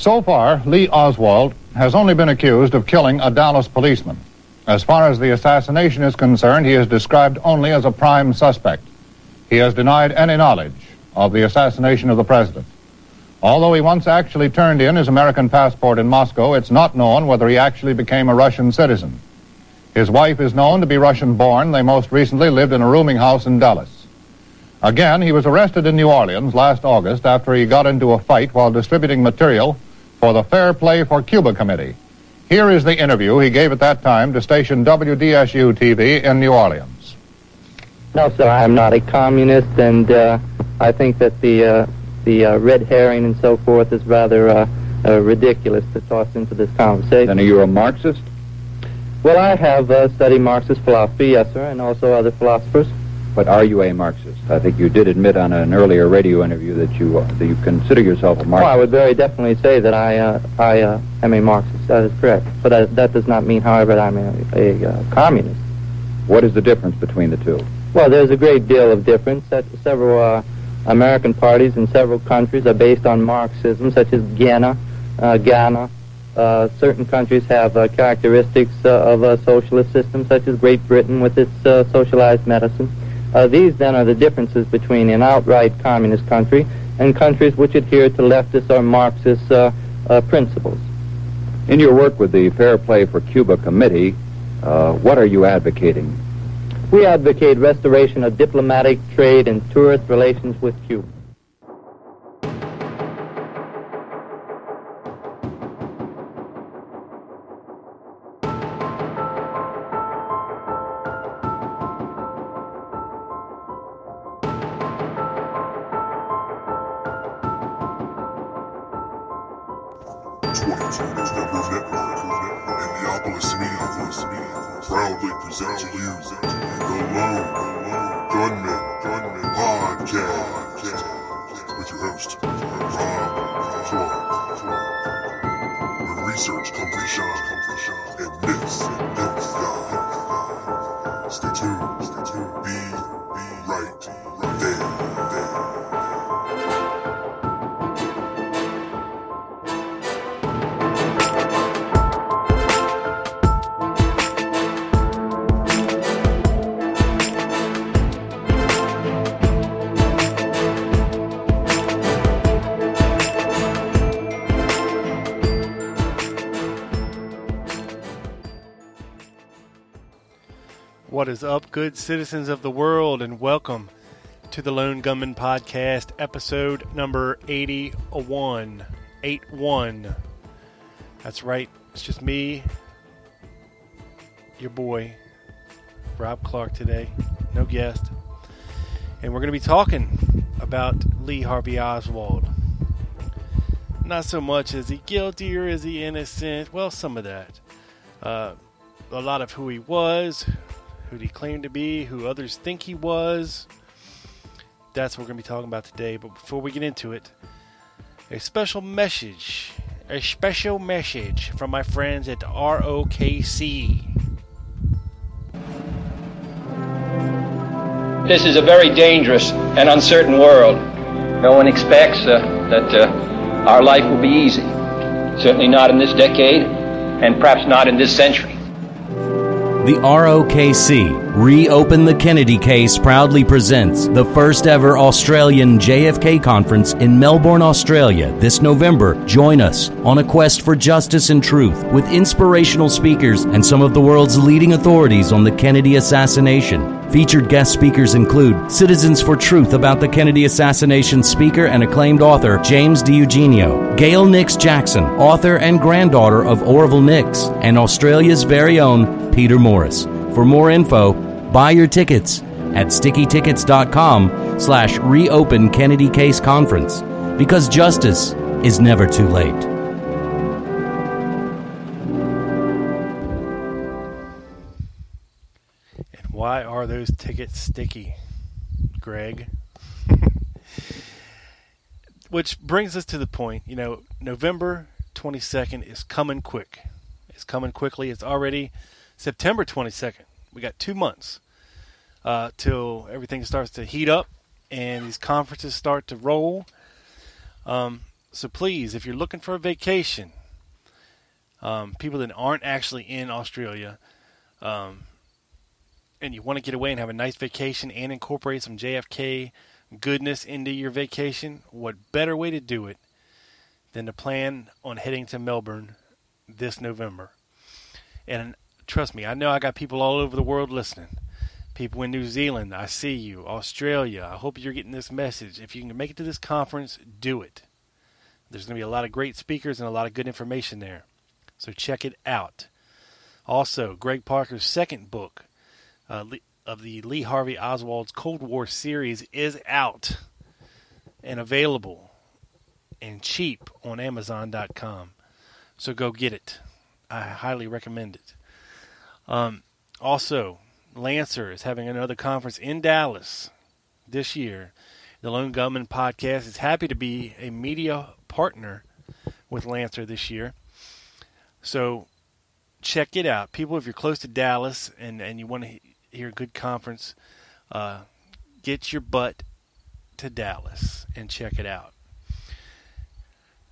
So far, Lee Oswald has only been accused of killing a Dallas policeman. As far as the assassination is concerned, he is described only as a prime suspect. He has denied any knowledge of the assassination of the president. Although he once actually turned in his American passport in Moscow, it's not known whether he actually became a Russian citizen. His wife is known to be Russian born. They most recently lived in a rooming house in Dallas. Again, he was arrested in New Orleans last August after he got into a fight while distributing material for the Fair Play for Cuba Committee. Here is the interview he gave at that time to station WDSU TV in New Orleans. No, sir, I'm not a communist, and uh, I think that the uh, the uh, red herring and so forth is rather uh, uh, ridiculous to toss into this conversation. Then are you a Marxist? Well, I have uh, studied Marxist philosophy, yes, sir, and also other philosophers. But are you a Marxist? I think you did admit on an earlier radio interview that you uh, that you consider yourself a Marxist. Well, I would very definitely say that I uh, I uh, am a Marxist. That is correct. But that, that does not mean, however, that I'm a, a uh, communist. What is the difference between the two? Well, there's a great deal of difference. That several uh, American parties in several countries are based on Marxism, such as Ghana, uh, Ghana. Uh, certain countries have uh, characteristics uh, of a socialist system, such as Great Britain with its uh, socialized medicine. Uh, these then are the differences between an outright communist country and countries which adhere to leftist or Marxist uh, uh, principles. In your work with the Fair Play for Cuba Committee, uh, what are you advocating? We advocate restoration of diplomatic, trade, and tourist relations with Cuba. Good citizens of the world, and welcome to the Lone Gunman Podcast, episode number 81. 81. That's right, it's just me, your boy, Rob Clark today. No guest. And we're going to be talking about Lee Harvey Oswald. Not so much is he guilty or is he innocent? Well, some of that. Uh, a lot of who he was, who he claimed to be, who others think he was. That's what we're going to be talking about today. But before we get into it, a special message, a special message from my friends at ROKC. This is a very dangerous and uncertain world. No one expects uh, that uh, our life will be easy. Certainly not in this decade, and perhaps not in this century. The ROKC, Reopen the Kennedy Case, proudly presents the first ever Australian JFK conference in Melbourne, Australia this November. Join us on a quest for justice and truth with inspirational speakers and some of the world's leading authorities on the Kennedy assassination. Featured guest speakers include Citizens for Truth about the Kennedy assassination speaker and acclaimed author James DiEugenio, Gail Nix Jackson, author and granddaughter of Orville Nix, and Australia's very own Peter Morris. For more info, buy your tickets at stickytickets.com slash reopen Kennedy Case Conference because justice is never too late. Why are those tickets sticky, Greg? Which brings us to the point, you know, November 22nd is coming quick. It's coming quickly. It's already September 22nd. We got two months uh, till everything starts to heat up and these conferences start to roll. Um, so please, if you're looking for a vacation, um, people that aren't actually in Australia, um, and you want to get away and have a nice vacation and incorporate some JFK goodness into your vacation, what better way to do it than to plan on heading to Melbourne this November? And trust me, I know I got people all over the world listening. People in New Zealand, I see you. Australia, I hope you're getting this message. If you can make it to this conference, do it. There's going to be a lot of great speakers and a lot of good information there. So check it out. Also, Greg Parker's second book uh, of the Lee Harvey Oswald's Cold War series is out and available and cheap on Amazon.com. So go get it. I highly recommend it. Um, also, Lancer is having another conference in Dallas this year. The Lone Gunman Podcast is happy to be a media partner with Lancer this year. So check it out. People, if you're close to Dallas and, and you want to hear a good conference, uh, get your butt to Dallas and check it out.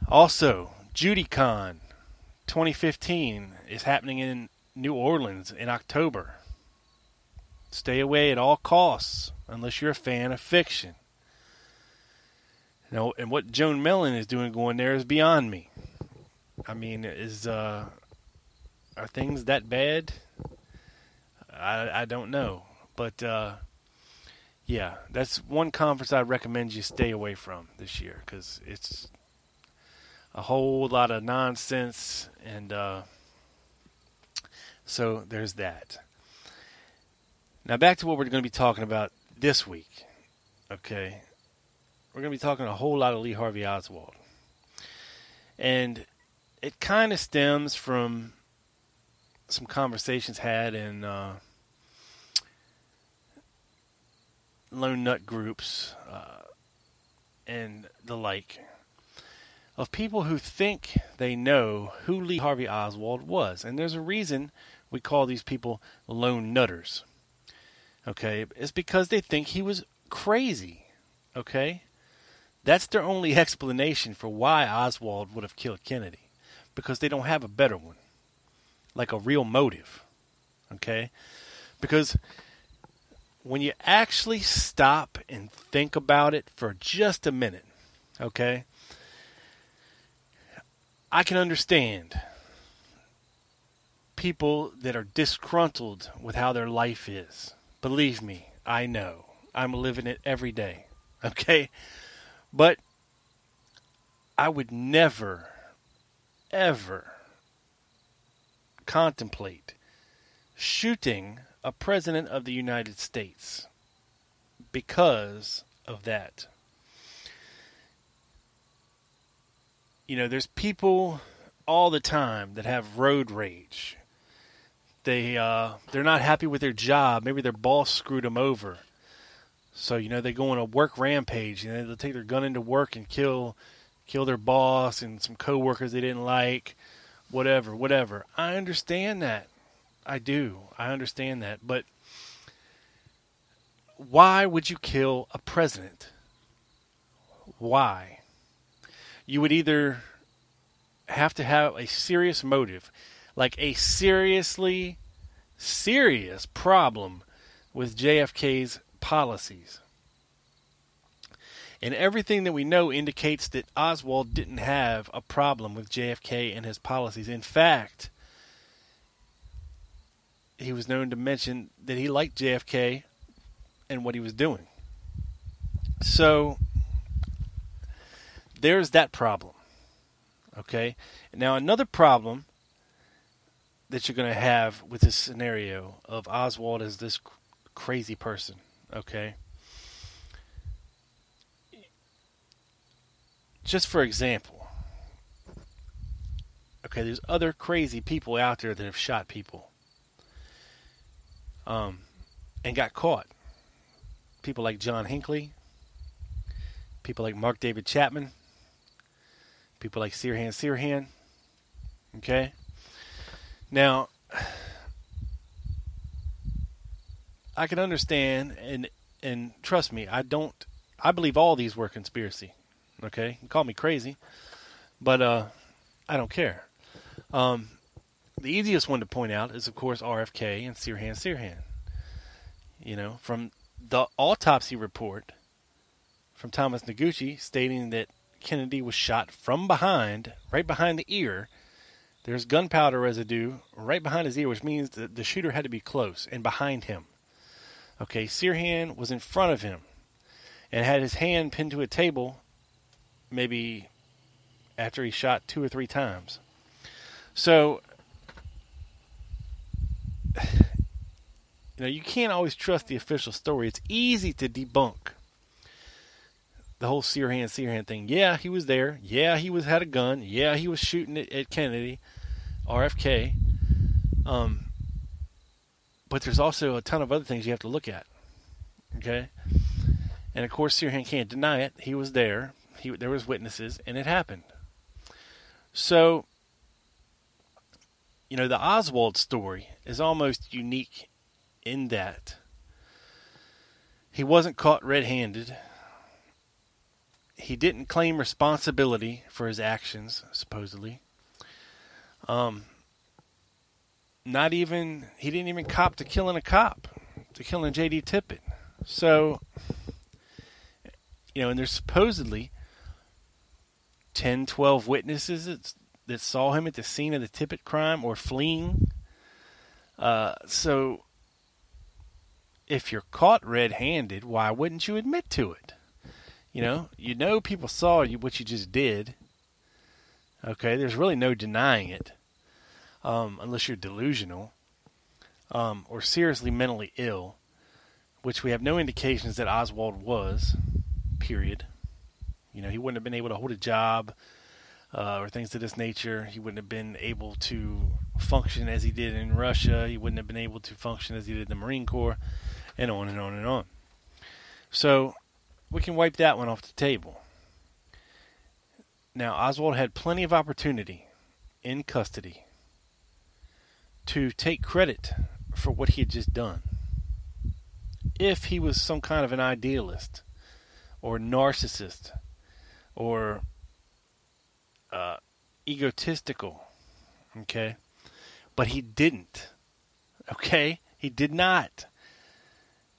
Also, JudyCon 2015 is happening in New Orleans in October. Stay away at all costs unless you're a fan of fiction. Know, and what Joan Mellen is doing going there is beyond me. I mean, is uh, are things that bad? I I don't know, but uh, yeah, that's one conference I recommend you stay away from this year because it's a whole lot of nonsense, and uh, so there's that. Now back to what we're going to be talking about this week. Okay, we're going to be talking a whole lot of Lee Harvey Oswald, and it kind of stems from some conversations had in uh, lone nut groups uh, and the like of people who think they know who Lee Harvey Oswald was. And there's a reason we call these people lone nutters. Okay? It's because they think he was crazy. Okay? That's their only explanation for why Oswald would have killed Kennedy. Because they don't have a better one. Like a real motive. Okay? Because when you actually stop and think about it for just a minute, okay? I can understand people that are disgruntled with how their life is. Believe me, I know. I'm living it every day. Okay? But I would never, ever contemplate shooting a president of the United States because of that. you know, there's people all the time that have road rage. They uh, they're not happy with their job. Maybe their boss screwed them over. So you know they go on a work rampage. You know they'll take their gun into work and kill kill their boss and some coworkers they didn't like. Whatever, whatever. I understand that. I do. I understand that. But why would you kill a president? Why? you would either have to have a serious motive, like a seriously serious problem with JFK's policies. And everything that we know indicates that Oswald didn't have a problem with JFK and his policies. In fact, he was known to mention that he liked JFK and what he was doing. So there's that problem. Okay? Now, another problem that you're going to have with this scenario of Oswald as this cr- crazy person, okay? Just for example, okay, there's other crazy people out there that have shot people um, and got caught. People like John Hinckley, people like Mark David Chapman, people like Sirhan Sirhan. Okay? Now, I can understand and and trust me, I don't I believe all these were conspiracy. Okay? You call me crazy, but uh I don't care. Um the easiest one to point out is of course RFK and Sirhan Sirhan. You know, from the autopsy report from Thomas Noguchi stating that Kennedy was shot from behind, right behind the ear. There's gunpowder residue right behind his ear, which means that the shooter had to be close and behind him. Okay, Sirhan was in front of him and had his hand pinned to a table maybe after he shot two or three times. So, you know, you can't always trust the official story. It's easy to debunk the whole Sirhan Sirhan thing. Yeah, he was there. Yeah, he was had a gun. Yeah, he was shooting at, at Kennedy, RFK. Um, but there's also a ton of other things you have to look at. Okay, and of course Sirhan can't deny it. He was there. He there was witnesses, and it happened. So, you know, the Oswald story is almost unique in that he wasn't caught red-handed he didn't claim responsibility for his actions, supposedly. Um, not even he didn't even cop to killing a cop, to killing J.D. Tippit. So, you know, and there's supposedly 10, 12 witnesses that, saw him at the scene of the Tippit crime or fleeing. Uh, so, if you're caught red-handed, why wouldn't you admit to it? You know, you know people saw you what you just did. Okay, there's really no denying it, um, unless you're delusional um, or seriously mentally ill, which we have no indications that Oswald was. Period. You know, he wouldn't have been able to hold a job uh, or things of this nature. He wouldn't have been able to function as he did in Russia. He wouldn't have been able to function as he did in the Marine Corps, and on and on and on. So we can wipe that one off the table. Now, Oswald had plenty of opportunity in custody to take credit for what he had just done. If he was some kind of an idealist or narcissist or uh, egotistical, okay? But he didn't, okay? He did not.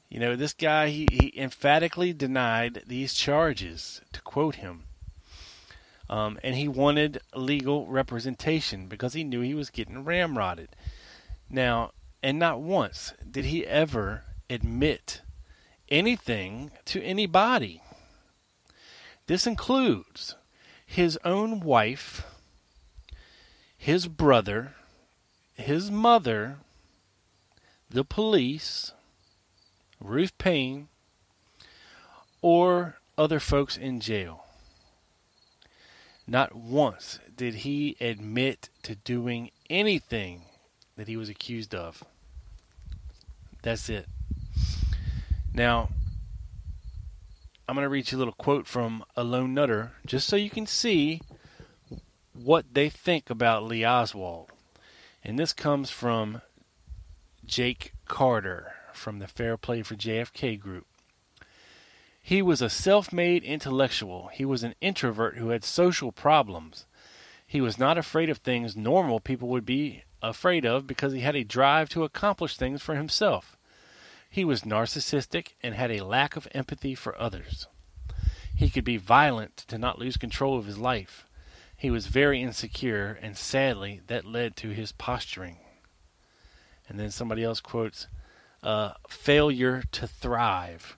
You know, this guy, he, he emphatically denied these charges, to quote him. Um, and he wanted legal representation because he knew he was getting ramrodded. Now, and not once did he ever admit anything to anybody. This includes his own wife, his brother, his mother, the police, Ruth Paine, or other folks in jail. Not once did he admit to doing anything that he was accused of. That's it. Now, I'm going to read you a little quote from a lone nutter just so you can see what they think about Lee Oswald. And this comes from Jake Carter from the Fair Play for JFK group. He was a self made intellectual. He was an introvert who had social problems. He was not afraid of things normal people would be afraid of because he had a drive to accomplish things for himself. He was narcissistic and had a lack of empathy for others. He could be violent to not lose control of his life. He was very insecure, and sadly, that led to his posturing. And then somebody else quotes, uh, failure to thrive.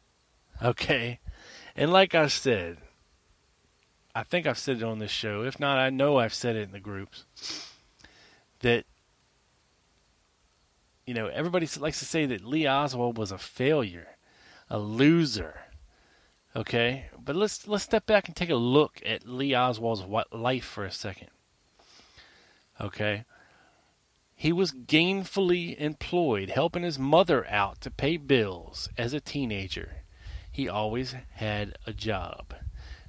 Okay? And like I said, I think I've said it on this show. If not, I know I've said it in the groups that you know, everybody likes to say that Lee Oswald was a failure, a loser. Okay, but let's let's step back and take a look at Lee Oswald's life for a second. Okay, he was gainfully employed, helping his mother out to pay bills as a teenager. He always had a job.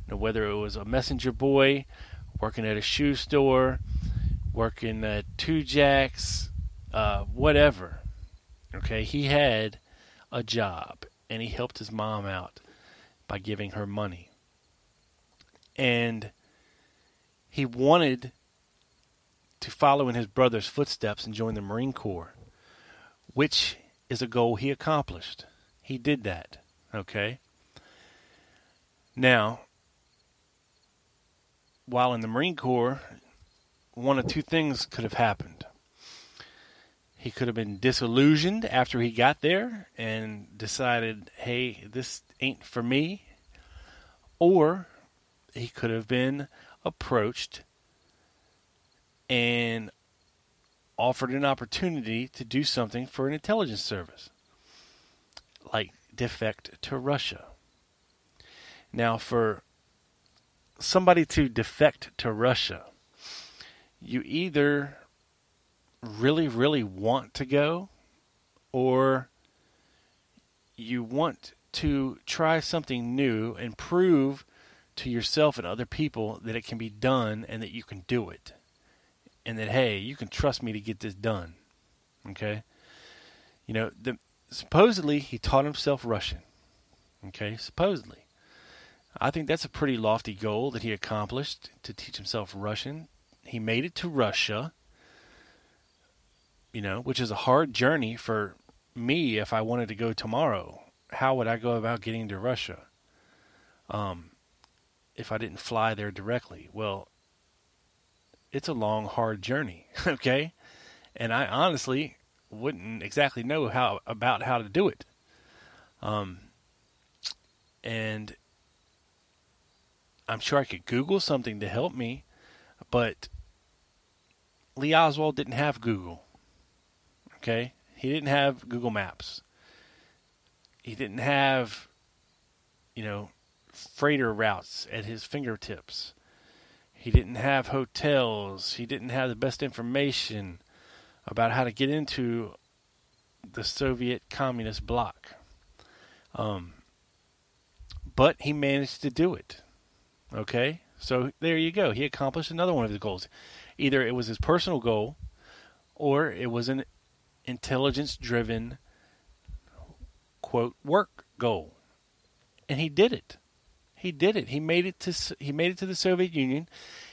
Now, whether it was a messenger boy, working at a shoe store, working at Tujague's, uh, whatever. Okay, he had a job and he helped his mom out by giving her money. And he wanted to follow in his brother's footsteps and join the Marine Corps, which is a goal he accomplished. He did that. Okay? Now, while in the Marine Corps, one of two things could have happened. He could have been disillusioned after he got there and decided, hey, this ain't for me. Or he could have been approached and offered an opportunity to do something for an intelligence service, like defect to Russia. Now, for somebody to defect to Russia, you either really, really want to go or you want to try something new and prove to yourself and other people that it can be done and that you can do it. And that, hey, you can trust me to get this done. Okay? You know, the, supposedly he taught himself Russian. Okay? Supposedly. I think that's a pretty lofty goal that he accomplished to teach himself Russian. He made it to Russia, you know, which is a hard journey for me if I wanted to go tomorrow. How would I go about getting to Russia? Um, if I didn't fly there directly. Well, it's a long, hard journey, okay? And I honestly wouldn't exactly know how about how to do it. Um, and I'm sure I could Google something to help me, but Lee Oswald didn't have Google. Okay? He didn't have Google Maps. He didn't have, you know, freighter routes at his fingertips. He didn't have hotels. He didn't have the best information about how to get into the Soviet communist bloc. Um, but he managed to do it. Okay? So there you go. He accomplished another one of his goals. Either it was his personal goal or it was an intelligence driven quote work goal. And he did it. He did it. He made it to he made it to the Soviet Union.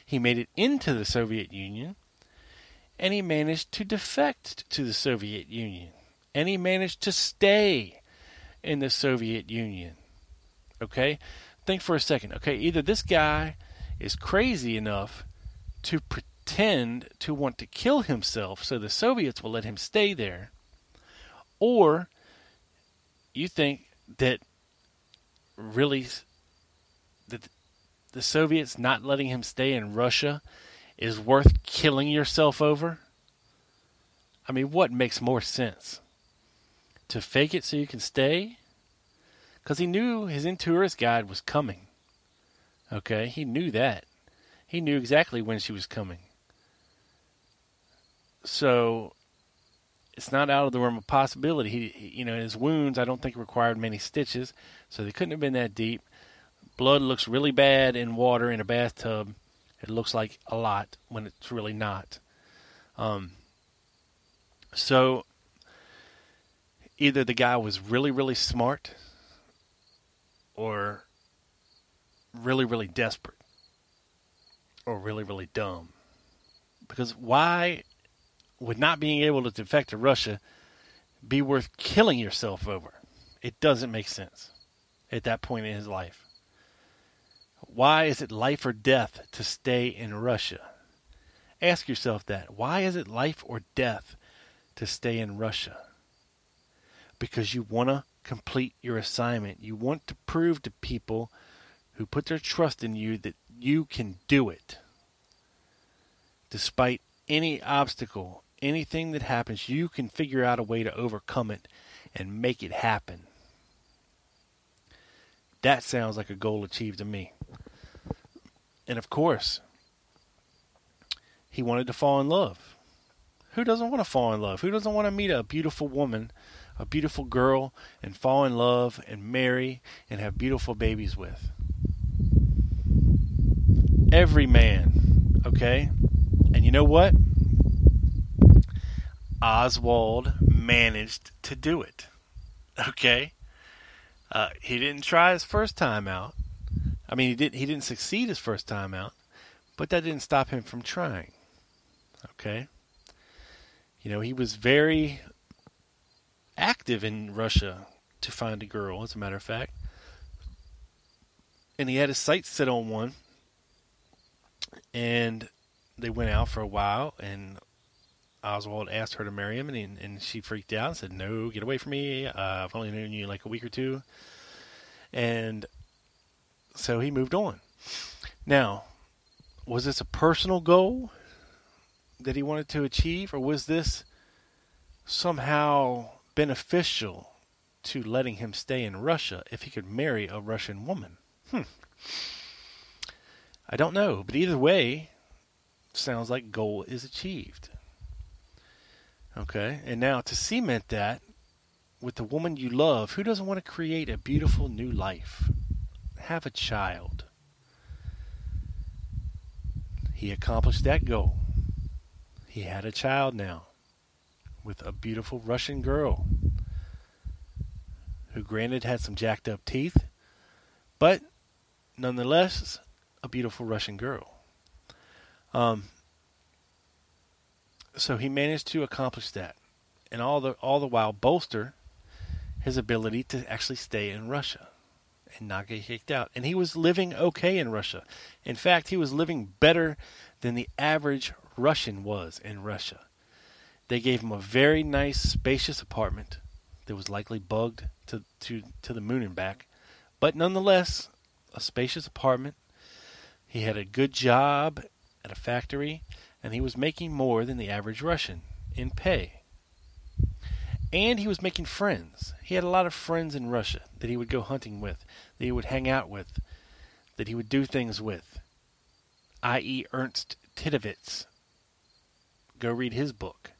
He made it into the Soviet Union. And he managed to defect to the Soviet Union. And he managed to stay in the Soviet Union. Okay? think for a second. Okay, either this guy is crazy enough to pretend to want to kill himself so the Soviets will let him stay there, or you think that really that the Soviets not letting him stay in Russia is worth killing yourself over? I mean, what makes more sense? To fake it so you can stay? because he knew his Intourist guide was coming. Okay, he knew that. He knew exactly when she was coming. So it's not out of the realm of possibility. He, he, you know, his wounds I don't think required many stitches, so they couldn't have been that deep. Blood looks really bad in water in a bathtub. It looks like a lot when it's really not. Um, so either the guy was really, really smart or really, really desperate or really, really dumb. Because why would not being able to defect to Russia be worth killing yourself over? It doesn't make sense at that point in his life. Why is it life or death to stay in Russia? Ask yourself that. Why is it life or death to stay in Russia? Because you want to complete your assignment. You want to prove to people who put their trust in you that you can do it. Despite any obstacle, anything that happens, you can figure out a way to overcome it and make it happen. That sounds like a goal achieved to me. And of course, he wanted to fall in love. Who doesn't want to fall in love? Who doesn't want to meet a beautiful woman, a beautiful girl, and fall in love and marry and have beautiful babies with? Every man, okay? And you know what? Oswald managed to do it. Okay? Uh, he didn't try his first time out. I mean, he didn't. He didn't succeed his first time out, but that didn't stop him from trying. Okay. You know, he was very active in Russia to find a girl, as a matter of fact. And he had his sights set on one. And they went out for a while, and Oswald asked her to marry him, and, he, and she freaked out and said, No, get away from me. Uh, I've only known you like a week or two. And so he moved on. Now, was this a personal goal that he wanted to achieve, or was this somehow beneficial to letting him stay in Russia if he could marry a Russian woman? Hmm. I don't know, but either way, sounds like goal is achieved. Okay, and now to cement that with the woman you love, who doesn't want to create a beautiful new life? Have a child. He accomplished that goal. He had a child now with a beautiful Russian girl who, granted, had some jacked up teeth, but nonetheless, a beautiful Russian girl. Um, so he managed to accomplish that, and all the all the while bolster his ability to actually stay in Russia and not get kicked out. And he was living okay in Russia. In fact, he was living better than the average Russian was in Russia. They gave him a very nice, spacious apartment that was likely bugged to, to, to the moon and back, but nonetheless, a spacious apartment. He had a good job at a factory, and he was making more than the average Russian in pay. And he was making friends. He had a lot of friends in Russia that he would go hunting with, that he would hang out with, that he would do things with, i.e., Ernst Titovets. Go read his book.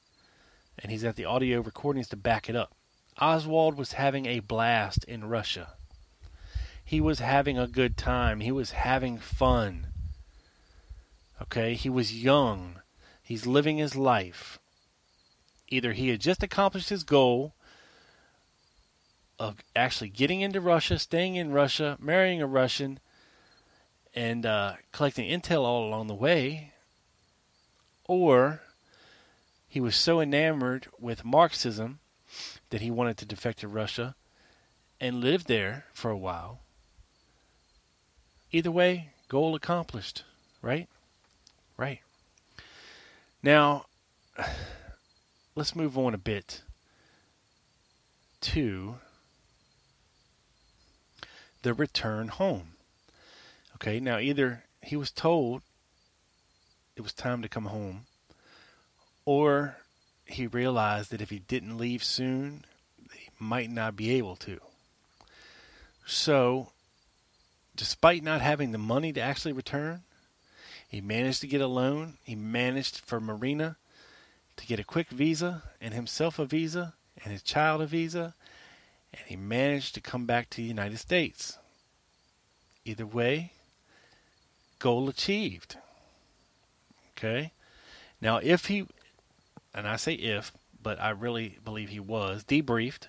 And he's got the audio recordings to back it up. Oswald was having a blast in Russia. He was having a good time. He was having fun. Okay, he was young. He's living his life. Either he had just accomplished his goal of actually getting into Russia, staying in Russia, marrying a Russian, and uh, collecting intel all along the way, or he was so enamored with Marxism that he wanted to defect to Russia and live there for a while. Either way, goal accomplished, right? Right. Now, let's move on a bit to the return home. Okay, now either he was told it was time to come home, or he realized that if he didn't leave soon, he might not be able to. So, despite not having the money to actually return, he managed to get a loan. He managed for Marina to get a quick visa and himself a visa and his child a visa, and he managed to come back to the United States. Either way, goal achieved. Okay? Now, if he, and I say if, but I really believe he was debriefed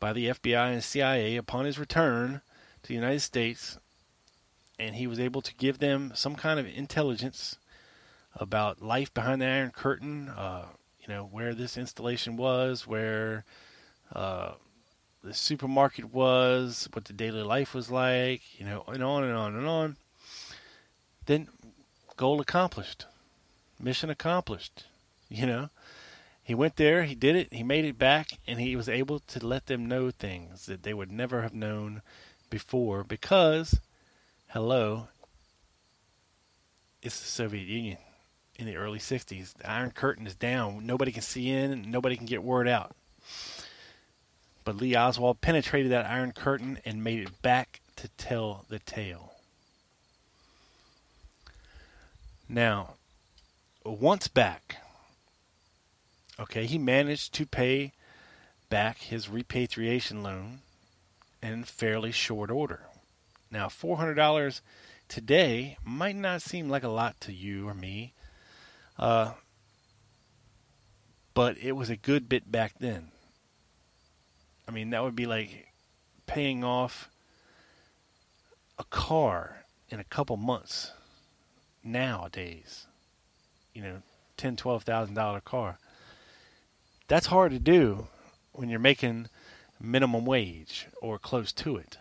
by the FBI and CIA upon his return to the United States and he was able to give them some kind of intelligence about life behind the Iron Curtain. Uh, you know where this installation was, where uh, the supermarket was, what the daily life was like. You know, and on and on and on. Then goal accomplished, mission accomplished. You know, he went there, he did it, he made it back, and he was able to let them know things that they would never have known before because hello, it's the Soviet Union. in the early 60s. The Iron Curtain is down. Nobody can see in, nobody can get word out. But Lee Oswald penetrated that Iron Curtain and made it back to tell the tale. Now, once back, okay, he managed to pay back his repatriation loan in fairly short order. Now, $400 today might not seem like a lot to you or me, uh, but it was a good bit back then. I mean, that would be like paying off a car in a couple months nowadays. You know, ten, twelve thousand dollar car. That's hard to do when you're making minimum wage or close to it.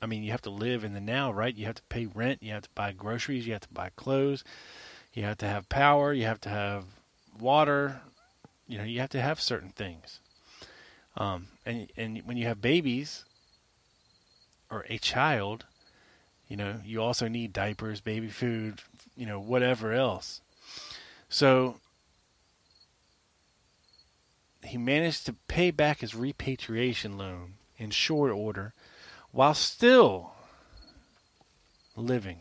I mean, you have to live in the now, right? You have to pay rent, you have to buy groceries, you have to buy clothes, you have to have power, you have to have water, you know, you have to have certain things. Um, and and when you have babies or a child, you know, you also need diapers, baby food, you know, whatever else. So he managed to pay back his repatriation loan in short order while still living.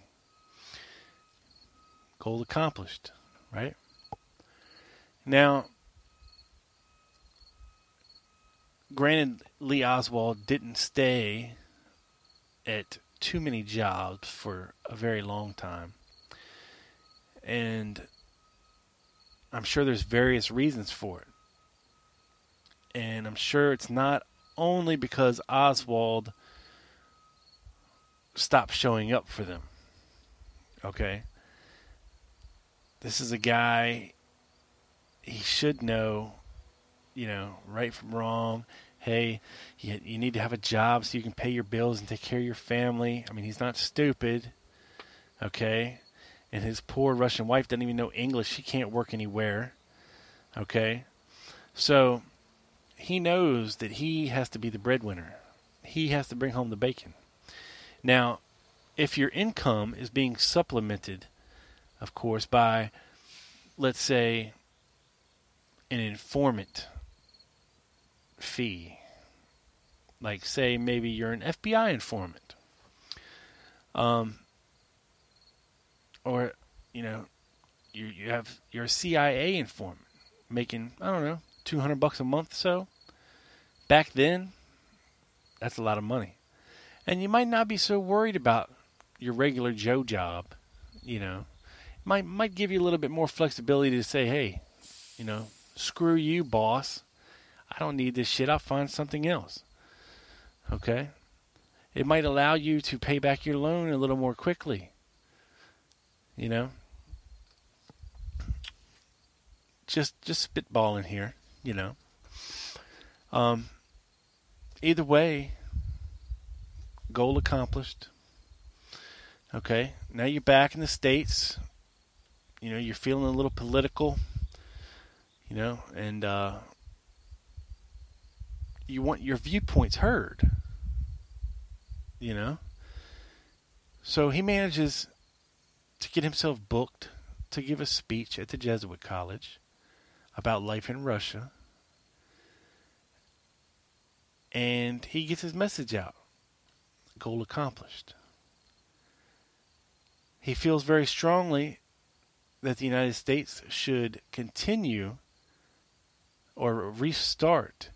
Goal accomplished, right? Now, granted, Lee Oswald didn't stay at too many jobs for a very long time. And I'm sure there's various reasons for it. And I'm sure it's not only because Oswald stopped showing up for them. Okay? This is a guy he should know, you know, right from wrong hey, you, you need to have a job so you can pay your bills and take care of your family. I mean, he's not stupid, okay? And his poor Russian wife doesn't even know English. She can't work anywhere, okay? So he knows that he has to be the breadwinner. He has to bring home the bacon. Now, if your income is being supplemented, of course, by, let's say, an informant fee. Like, say, maybe you're an FBI informant. Um, or, you know, you, you have, you're a CIA informant making, I don't know, 200 bucks a month so. Back then, that's a lot of money. And you might not be so worried about your regular Joe job, you know. Might might give you a little bit more flexibility to say, "Hey, you know, screw you, boss. I don't need this shit. I'll find something else. Okay? It might allow you to pay back your loan a little more quickly. You know? Just just spitballing here, you know. Um either way, goal accomplished. Okay? Now you're back in the states. You know, you're feeling a little political, you know, and uh you want your viewpoints heard. You know? So he manages to get himself booked to give a speech at the Jesuit College about life in Russia. And he gets his message out. Goal accomplished. He feels very strongly that the United States should continue or restart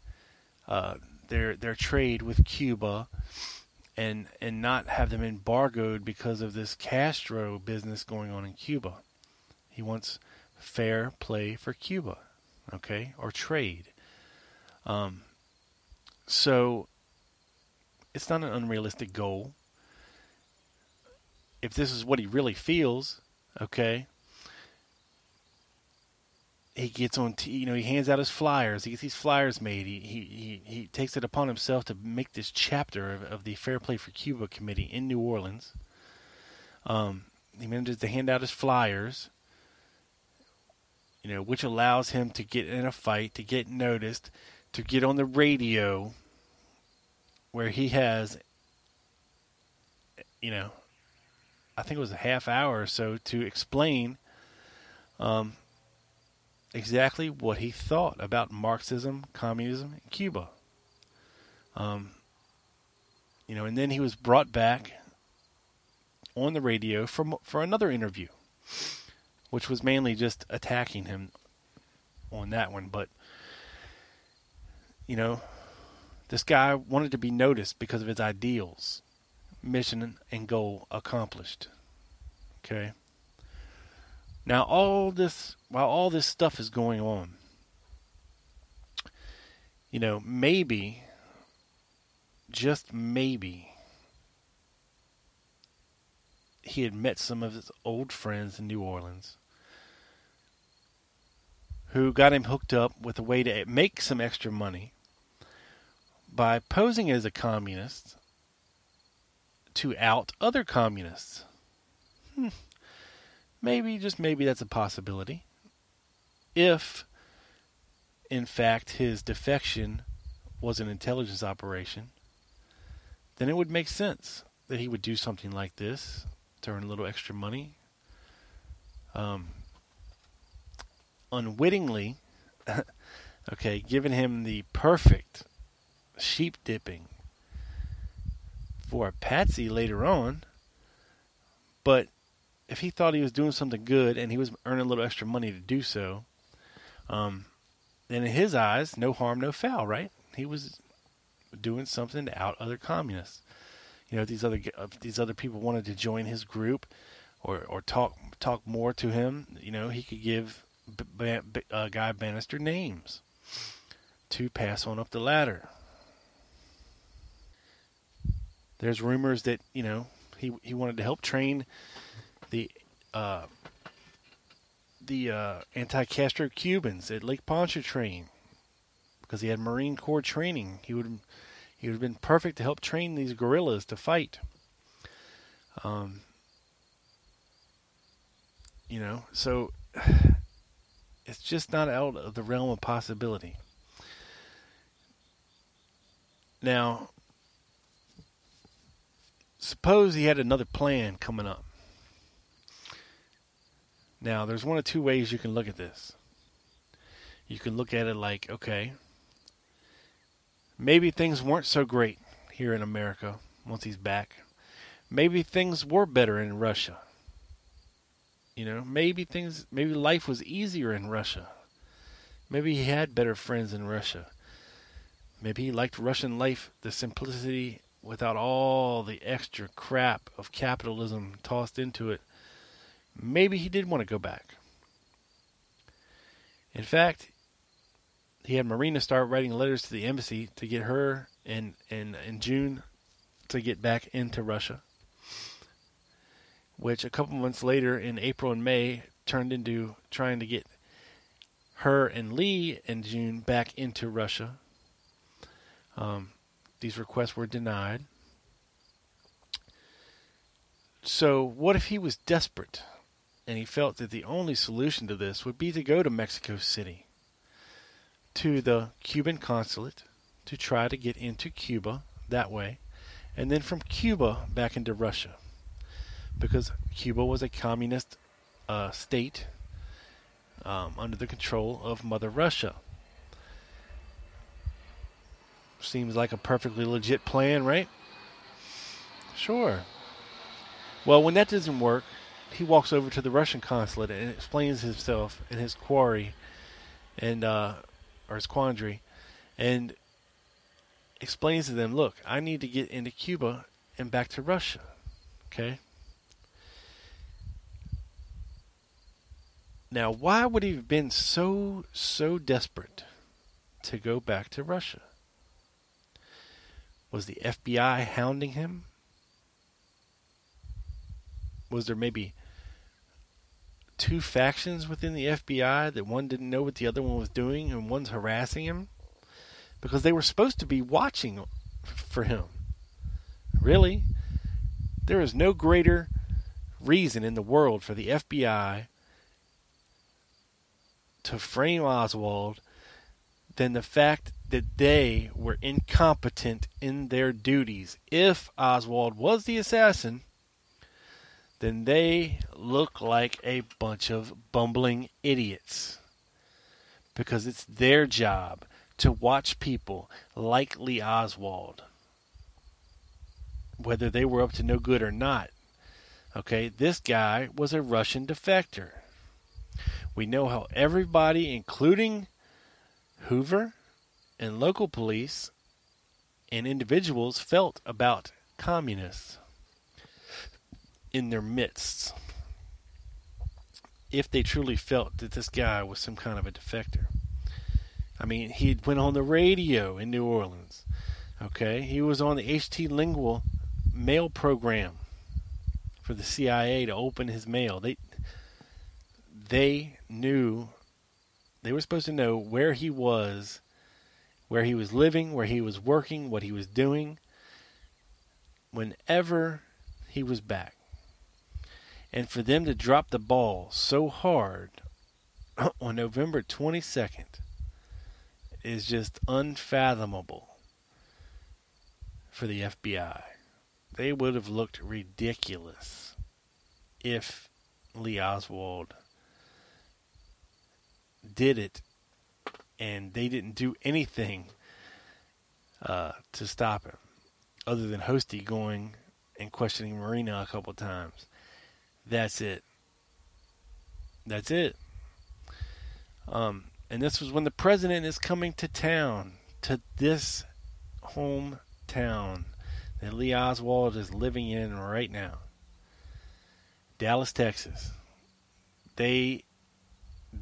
uh, their their trade with Cuba and and not have them embargoed because of this Castro business going on in Cuba. He wants fair play for Cuba, okay, or trade. Um, so it's not an unrealistic goal. If this is what he really feels, okay, he gets on, t- you know, he hands out his flyers. He gets these flyers made. He he he, he takes it upon himself to make this chapter of, of the Fair Play for Cuba committee in New Orleans. Um, he manages to hand out his flyers, you know, which allows him to get in a fight, to get noticed, to get on the radio, where he has, you know, I think it was a half hour or so to explain um, exactly what he thought about Marxism, communism, and Cuba. Um, you know, and then he was brought back on the radio for for another interview, which was mainly just attacking him on that one. But you know, this guy wanted to be noticed because of his ideals, mission and goal accomplished. Okay. Now all this while all this stuff is going on, you know, maybe just maybe he had met some of his old friends in New Orleans who got him hooked up with a way to make some extra money by posing as a communist to out other communists. Hmm. Maybe, just maybe, that's a possibility. If, in fact, his defection was an intelligence operation, then it would make sense that he would do something like this to earn a little extra money. Um, unwittingly, okay, giving him the perfect sheep dipping for a patsy later on. But if he thought he was doing something good and he was earning a little extra money to do so, um, then in his eyes, no harm, no foul, right? He was doing something to out other communists. You know, if these other uh, these other people wanted to join his group, or or talk talk more to him. You know, he could give B- B- uh, Guy Banister names to pass on up the ladder. There's rumors that you know he he wanted to help train the uh, the uh, anti-Castro Cubans at Lake Pontchartrain because he had Marine Corps training. He would he would have been perfect to help train these guerrillas to fight. Um, you know, so it's just not out of the realm of possibility. Now, suppose he had another plan coming up. Now, there's one of two ways you can look at this. You can look at it like, okay, maybe things weren't so great here in America once he's back. Maybe things were better in Russia. You know, maybe things, maybe life was easier in Russia. Maybe he had better friends in Russia. Maybe he liked Russian life, the simplicity without all the extra crap of capitalism tossed into it. Maybe he did want to go back. In fact, he had Marina start writing letters to the embassy to get her in in in June to get back into Russia, which a couple months later in April and May turned into trying to get her and Lee in June back into Russia. Um, these requests were denied. So, what if he was desperate and he felt that the only solution to this would be to go to Mexico City? to the Cuban consulate to try to get into Cuba that way, and then from Cuba back into Russia, because Cuba was a communist uh, state um, under the control of Mother Russia. Seems like a perfectly legit plan, right? Sure. Well, when that doesn't work, he walks over to the Russian consulate and explains himself and his quarry and uh, or his quandary, and explains to them, "Look, I need to get into Cuba and back to Russia." Okay. Now, why would he have been so so desperate to go back to Russia? Was the FBI hounding him? Was there maybe two factions within the FBI that one didn't know what the other one was doing and one's harassing him because they were supposed to be watching for him. Really? There is no greater reason in the world for the FBI to frame Oswald than the fact that they were incompetent in their duties. If Oswald was the assassin, then they look like a bunch of bumbling idiots. Because it's their job to watch people like Lee Oswald, whether they were up to no good or not. Okay, this guy was a Russian defector. We know how everybody, including Hoover and local police and individuals, felt about communists in their midst if they truly felt that this guy was some kind of a defector. I mean, he went on the radio in New Orleans. Okay, he was on the HTLINGUAL mail program for the CIA to open his mail. They they knew they were supposed to know where he was, where he was living, where he was working, what he was doing whenever he was back. And for them to drop the ball so hard on November 22nd is just unfathomable for the FBI. They would have looked ridiculous if Lee Oswald did it and they didn't do anything uh, to stop him other than Hosty going and questioning Marina a couple times. That's it. That's it. Um, and this was when the president is coming to town, to this hometown that Lee Oswald is living in right now. Dallas, Texas. They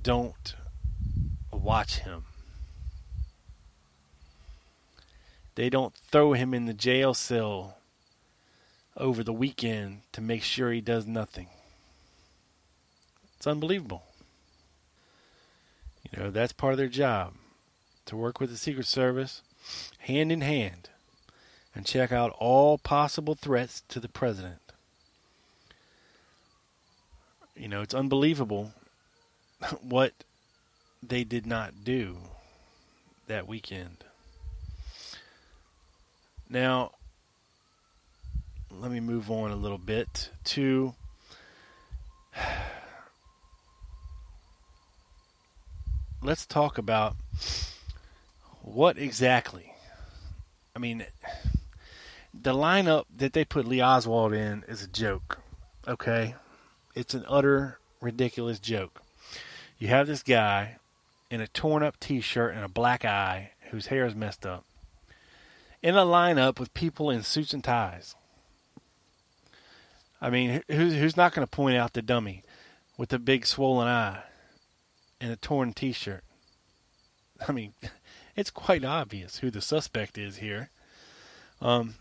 don't watch him. They don't throw him in the jail cell over the weekend to make sure he does nothing. It's unbelievable. You know, that's part of their job to work with the Secret Service hand in hand and check out all possible threats to the president. You know, it's unbelievable what they did not do that weekend. Now, let me move on a little bit to let's talk about what exactly. I mean, the lineup that they put Lee Oswald in is a joke. Okay? It's an utter ridiculous joke. You have this guy in a torn up t shirt and a black eye whose hair is messed up in a lineup with people in suits and ties. I mean, who's, who's not going to point out the dummy with the big swollen eye and a torn t shirt? I mean, it's quite obvious who the suspect is here. Um,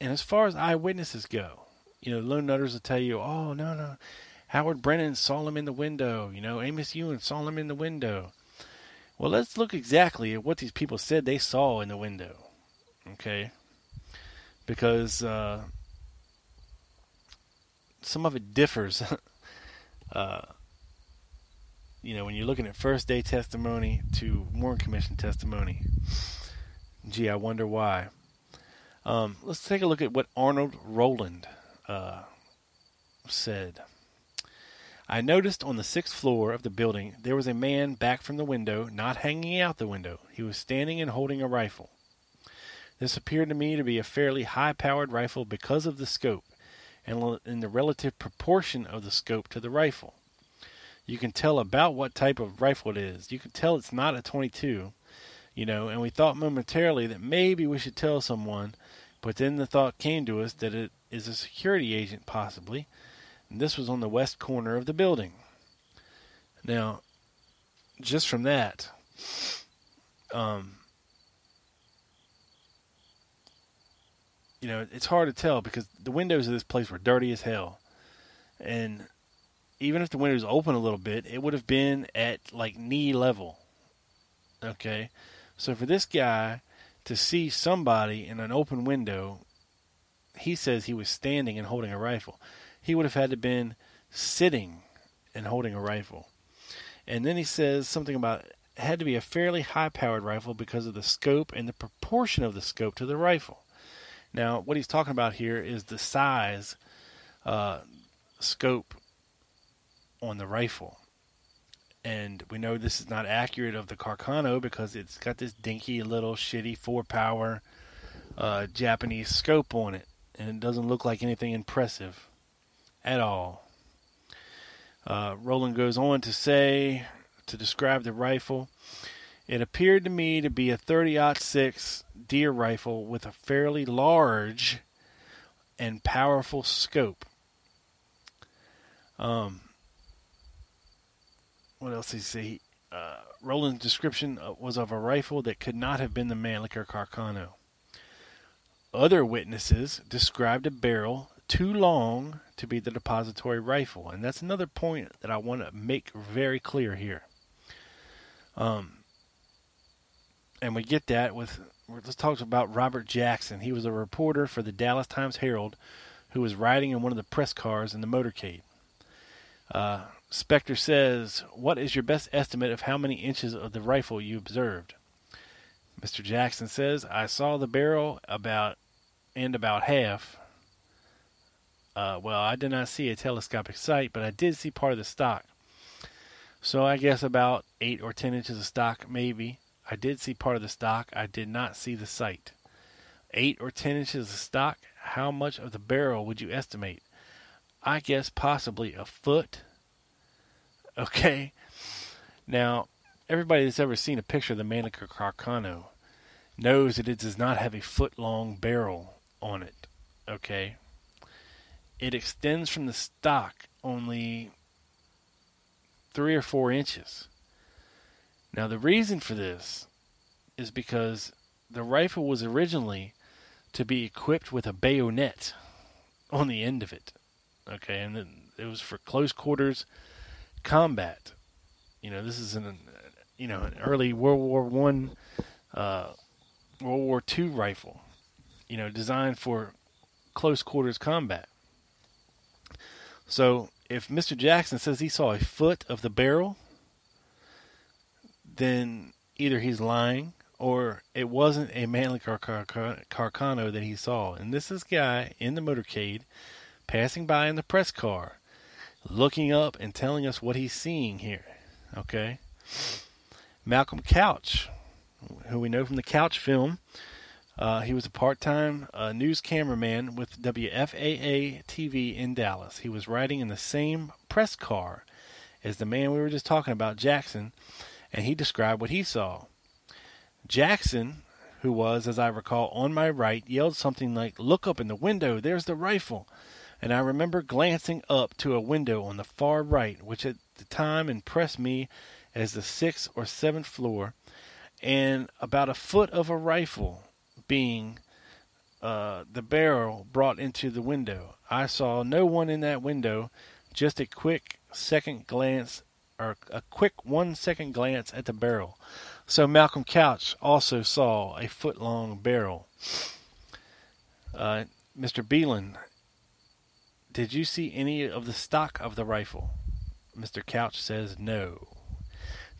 and as far as eyewitnesses go, you know, lone nutters will tell you, oh, no, no. Howard Brennan saw him in the window. You know, Amos Euins saw him in the window. Well, let's look exactly at what these people said they saw in the window. Okay? Because uh, some of it differs. uh, you know, when you're looking at first day testimony to Warren Commission testimony. Gee, I wonder why. Um, let's take a look at what Arnold Rowland uh, said. I noticed on the sixth floor of the building there was a man back from the window, not hanging out the window. He was standing and holding a rifle. This appeared to me to be a fairly high powered rifle because of the scope and in the relative proportion of the scope to the rifle. You can tell about what type of rifle it is. You can tell it's not a 22, you know, and we thought momentarily that maybe we should tell someone, but then the thought came to us that it is a security agent possibly this was on the west corner of the building. Now, just from that, um, you know, it's hard to tell because the windows of this place were dirty as hell. And even if the windows open a little bit, it would have been at like knee level. Okay? So for this guy to see somebody in an open window, he says he was standing and holding a rifle he would have had to been sitting and holding a rifle. And then he says something about it had to be a fairly high powered rifle because of the scope and the proportion of the scope to the rifle. Now, what he's talking about here is the size uh, scope on the rifle. And we know this is not accurate of the Carcano because it's got this dinky little shitty four power uh, Japanese scope on it. And it doesn't look like anything impressive at all. Uh, Rowland goes on to say, to describe the rifle, it appeared to me to be a 30 6 deer rifle with a fairly large and powerful scope. Um, what else did he say? Uh, Rowland's description uh, was of a rifle that could not have been the Mannlicher Carcano. Other witnesses described a barrel too long to be the depository rifle, and that's another point that I want to make very clear here. Um, and we get that with let's talk about Robert Jackson. He was a reporter for the Dallas Times Herald who was riding in one of the press cars in the motorcade. Uh, Specter says, What is your best estimate of how many inches of the rifle you observed? Mr. Jackson says, I saw the barrel about and about half. Uh, well, I did not see a telescopic sight, but I did see part of the stock. So I guess about 8 or 10 inches of stock, maybe. I did see part of the stock. I did not see the sight. 8 or 10 inches of stock, how much of the barrel would you estimate? I guess possibly a foot Okay. Now, everybody that's ever seen a picture of the Mannlicher Carcano knows that it does not have a foot long barrel on it. Okay. It extends from the stock only three or four inches. Now, the reason for this is because the rifle was originally to be equipped with a bayonet on the end of it. Okay, and it was for close quarters combat. You know, this is an you know an early World War One, uh, World War Two rifle. You know, designed for close quarters combat. So if Mr. Jackson says he saw a foot of the barrel, then either he's lying or it wasn't a Mannlicher Carcano that he saw. And this is guy in the motorcade passing by in the press car looking up and telling us what he's seeing here. Okay? Malcolm Couch, who we know from the Couch film, uh, he was a part time uh, news cameraman with WFAA TV in Dallas. He was riding in the same press car as the man we were just talking about, Jackson, and he described what he saw. Jackson, who was, as I recall, on my right, yelled something like, Look up in the window, there's the rifle and I remember glancing up to a window on the far right, which at the time impressed me as the sixth or seventh floor, and about a foot of a rifle being uh, the barrel brought into the window. I saw no one in that window, just a quick second glance, or a quick one second glance at the barrel. So Malcolm Couch also saw a foot long barrel. Uh, Mr. Belin did you see any of the stock of the rifle? Mr. Couch says no.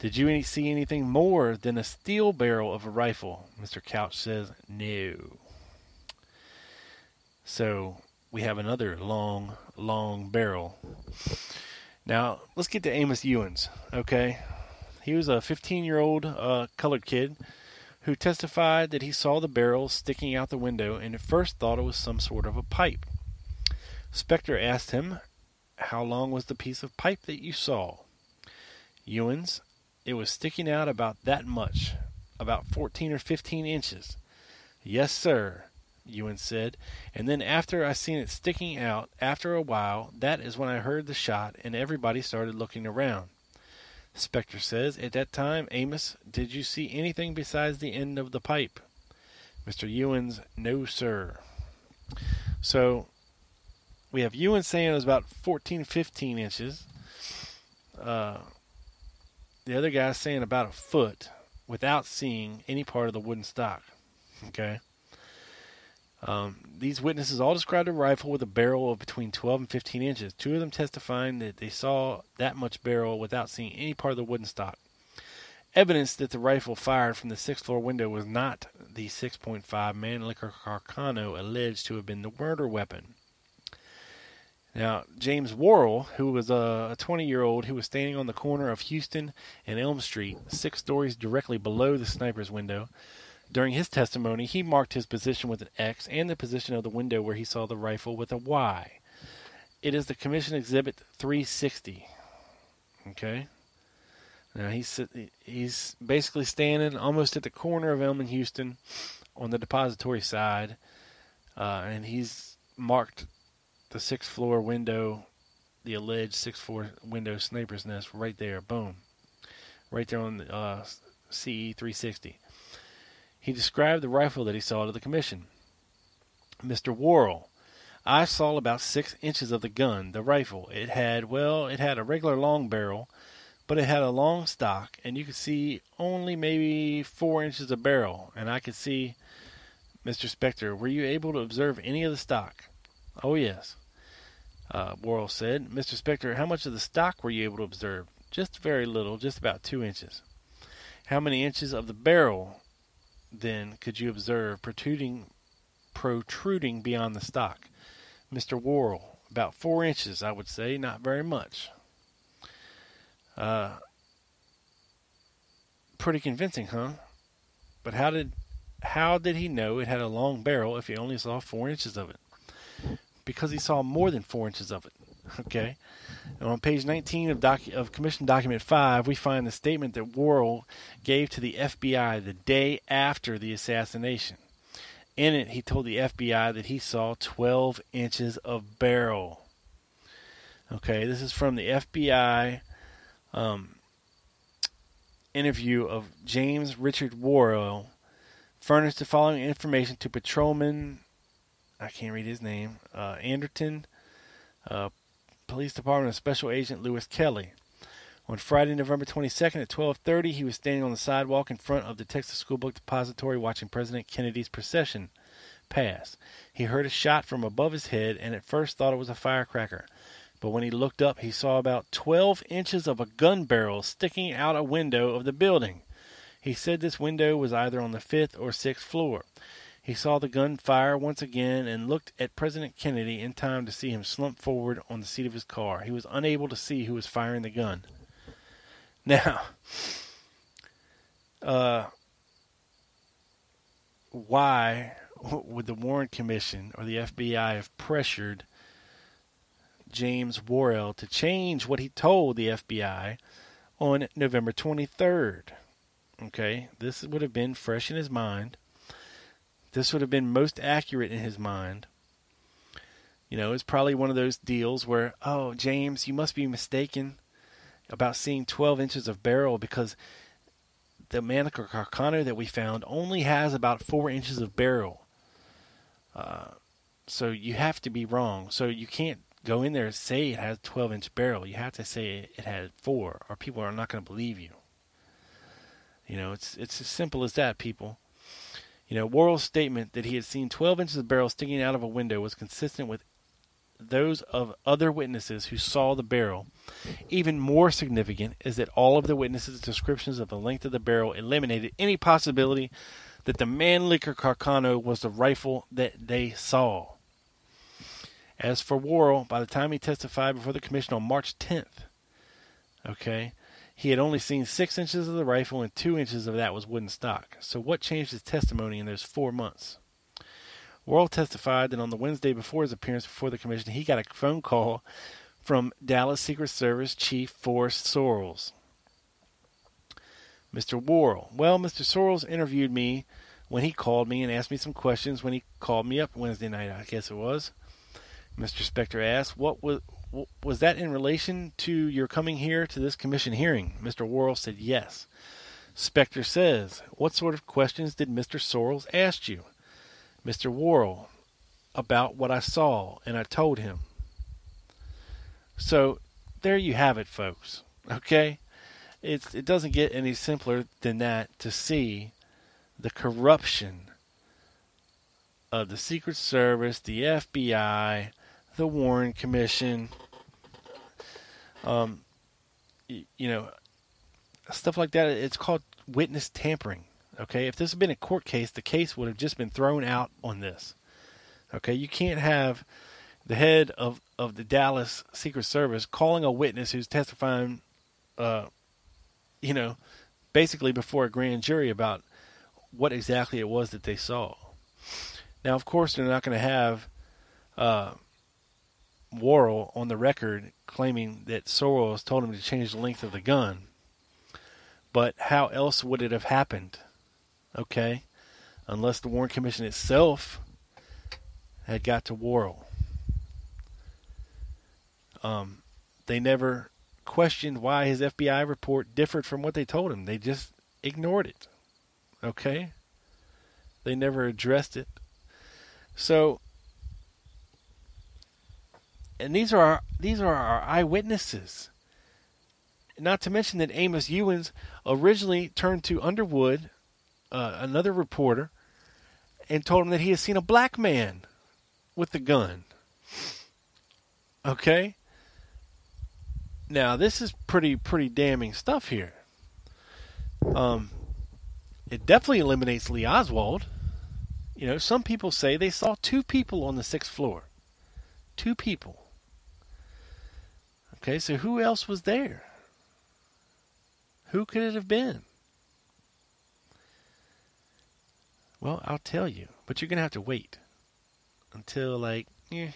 Did you see anything more than a steel barrel of a rifle? Mr. Couch says no. So we have another long, long barrel. Now let's get to Amos Euins. Okay, he was a 15 year old uh, colored kid who testified that he saw the barrel sticking out the window and at first thought it was some sort of a pipe. Specter asked him, How long was the piece of pipe that you saw? Euins, it was sticking out about that much, about 14 or 15 inches. Yes, sir, Euins said, and then after I seen it sticking out, after a while, that is when I heard the shot and everybody started looking around. Specter says, At that time, Amos, did you see anything besides the end of the pipe? Mr. Euins, no, sir. So we have Euins saying it was about 14, 15 inches. Uh, the other guy saying about a foot without seeing any part of the wooden stock. Okay. Um, these witnesses all described a rifle with a barrel of between 12 and 15 inches. Two of them testifying that they saw that much barrel without seeing any part of the wooden stock. Evidence that the rifle fired from the sixth floor window was not the 6.5 Mannlicher Carcano alleged to have been the murder weapon. Now, James Worrell, who was a 20 year old who was standing on the corner of Houston and Elm Street, six stories directly below the sniper's window, during his testimony, he marked his position with an X and the position of the window where he saw the rifle with a Y. It is the Commission Exhibit 360. Okay? Now he's he's basically standing almost at the corner of Elm and Houston on the depository side, uh, and he's marked the sixth floor window, the alleged sixth floor window sniper's nest right there. Boom, right there on the uh, CE 360. He described the rifle that he saw to the commission. Mr. Worrell, I saw about six inches of the gun, the rifle. It had, well, it had a regular long barrel, but it had a long stock, and you could see only maybe four inches of barrel. And I could see, Mr. Specter, were you able to observe any of the stock? Oh, yes. Uh, Worrell said, Mr. Specter, how much of the stock were you able to observe? Just very little, just about two inches. How many inches of the barrel then could you observe protruding protruding beyond the stock? Mr. Worrell, about four inches, I would say, not very much. Uh, pretty convincing, huh? But how did how did he know it had a long barrel if he only saw four inches of it? Because he saw more than four inches of it. Okay. And on page 19 of, doc, of Commission Document 5, we find the statement that Worrell gave to the FBI the day after the assassination. In it, he told the FBI that he saw 12 inches of barrel. Okay, this is from the FBI um, interview of James Richard Worrell, furnished the following information to Patrolman, I can't read his name, uh, Anderton, uh, Police Department of Special Agent Lewis Kelly. On Friday, November 22nd at 12:30, he was standing on the sidewalk in front of the Texas School Book Depository watching President Kennedy's procession pass. He heard a shot from above his head and at first thought it was a firecracker. But when he looked up, he saw about 12 inches of a gun barrel sticking out a window of the building. He said this window was either on the fifth or sixth floor. He saw the gun fire once again and looked at President Kennedy in time to see him slump forward on the seat of his car. He was unable to see who was firing the gun. Now, uh, why would the Warren Commission or the FBI have pressured James Worrell to change what he told the FBI on November 23rd? Okay, this would have been fresh in his mind. This would have been most accurate in his mind. You know, it's probably one of those deals where, oh, James, you must be mistaken about seeing 12 inches of barrel because the Mannlicher Carcano that we found only has about 4 inches of barrel. Uh, so you have to be wrong. So you can't go in there and say it has 12 inch barrel. You have to say it had 4, or people are not going to believe you. You know, it's it's as simple as that, people. You know, Worrell's statement that he had seen 12 inches of barrel sticking out of a window was consistent with those of other witnesses who saw the barrel. Even more significant is that all of the witnesses' descriptions of the length of the barrel eliminated any possibility that the Mannlicher Carcano was the rifle that they saw. As for Worrell, by the time he testified before the commission on March 10th, okay, he had only seen six inches of the rifle, and two inches of that was wooden stock. So, what changed his testimony in those four months? Worrell testified that on the Wednesday before his appearance before the commission, he got a phone call from Dallas Secret Service Chief Forrest Sorrells. Mr. Worrell. Well, Mr. Sorrells interviewed me when he called me and asked me some questions when he called me up Wednesday night, I guess it was. Mr. Specter asked, What was was that in relation to your coming here to this commission hearing? Mr. Worrell said yes. Specter says, What sort of questions did Mr. Sorrells ask you? Mr. Worrell, about what I saw, and I told him. So there you have it, folks. Okay? It's, it doesn't get any simpler than that to see the corruption of the Secret Service, the FBI, the Warren Commission, um, you, know, stuff like that. It's called witness tampering. Okay, if this had been a court case, the case would have just been thrown out on this. Okay, you can't have the head of of the Dallas Secret Service calling a witness who's testifying, uh, you know, basically before a grand jury about what exactly it was that they saw. Now, of course, they're not going to have uh, Worrell on the record claiming that Sorrells told him to change the length of the gun. But how else would it have happened? Okay? Unless the Warren Commission itself had got to Worrell. Um, they never questioned why his FBI report differed from what they told him. They just ignored it. Okay? They never addressed it. So and these are our, these are our eyewitnesses. Not to mention that Amos Euins originally turned to Underwood, uh, another reporter, and told him that he had seen a black man with the gun. Okay? Now, this is pretty pretty damning stuff here. Um it definitely eliminates Lee Oswald. You know, some people say they saw two people on the sixth floor. Two people. Okay, so who else was there? Who could it have been? Well, I'll tell you, but you're going to have to wait until like eh,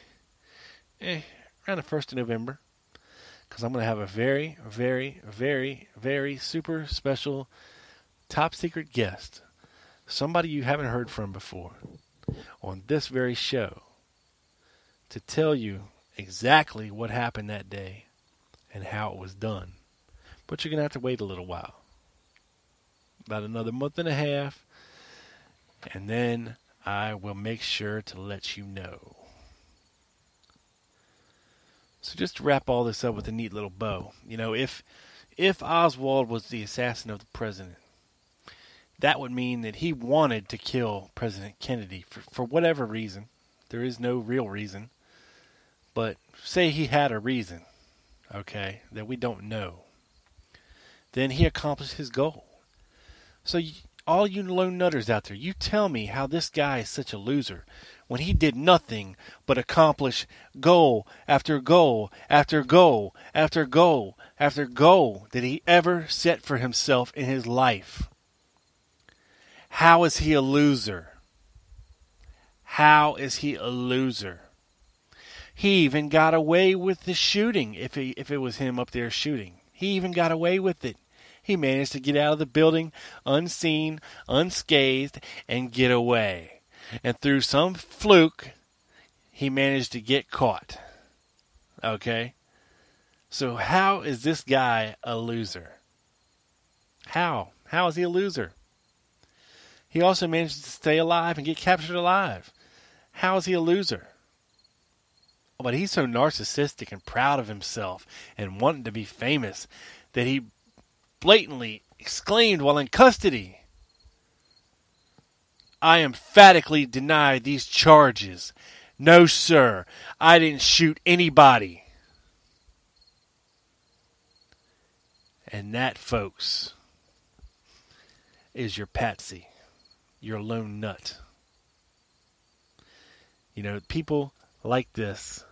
eh, around the 1st of November because I'm going to have a very, very, very, very super special top secret guest, somebody you haven't heard from before, on this very show to tell you exactly what happened that day and how it was done. But you're going to have to wait a little while. About another month and a half. And then I will make sure to let you know. So just to wrap all this up with a neat little bow, you know, if if Oswald was the assassin of the president, that would mean that he wanted to kill President Kennedy for, for whatever reason. There is no real reason. But say he had a reason okay, that we don't know, then he accomplished his goal. So, you, all you lone nutters out there, you tell me how this guy is such a loser when he did nothing but accomplish goal after goal after goal after goal after goal that he ever set for himself in his life. How is he a loser? How is he a loser? He even got away with the shooting if he, if it was him up there shooting. He even got away with it. He managed to get out of the building unseen, unscathed, and get away. And through some fluke, he managed to get caught. Okay? So, how is this guy a loser? How? How is he a loser? He also managed to stay alive and get captured alive. How is he a loser? But he's so narcissistic and proud of himself and wanting to be famous that he blatantly exclaimed while in custody I emphatically deny these charges. No, sir, I didn't shoot anybody. And that, folks, is your patsy, your lone nut. You know, people like this.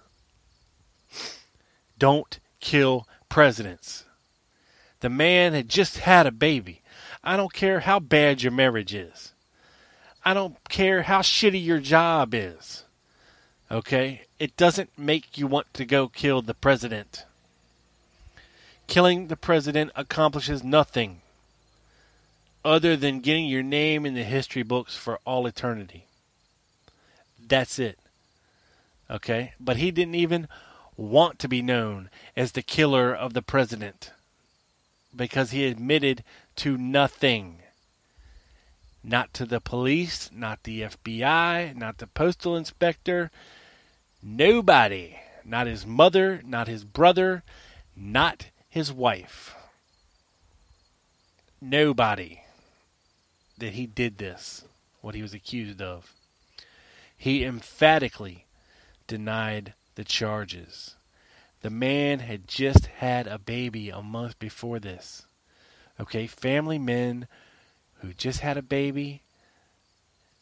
Don't kill presidents. The man had just had a baby. I don't care how bad your marriage is. I don't care how shitty your job is. Okay? It doesn't make you want to go kill the president. Killing the president accomplishes nothing other than getting your name in the history books for all eternity. That's it. Okay? But he didn't even want to be known as the killer of the president because he admitted to nothing. Not to the police, not the FBI, not the postal inspector, nobody. Not his mother, not his brother, not his wife. Nobody that he did this, what he was accused of. He emphatically denied the charges. The man had just had a baby a month before this. Okay, family men who just had a baby.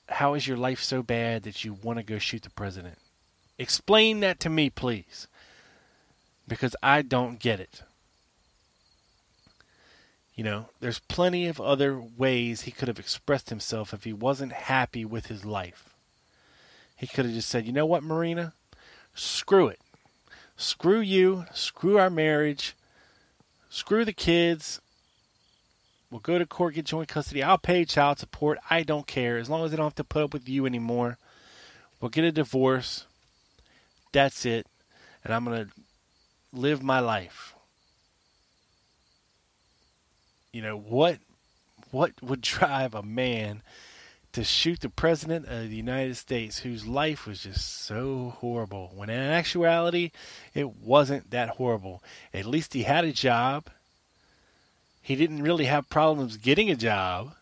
How is your life so bad that you want to go shoot the president? Explain that to me, please. because I don't get it. You know, there's plenty of other ways he could have expressed himself if he wasn't happy with his life. He could have just said, you know what, Marina? Screw it. Screw you. Screw our marriage. Screw the kids. We'll go to court, get joint custody. I'll pay child support. I don't care. As long as I don't have to put up with you anymore. We'll get a divorce. That's it. And I'm going to live my life. You know, what what would drive a man to shoot the president of the United States whose life was just so horrible when in actuality it wasn't that horrible. At least he had a job. He didn't really have problems getting a job.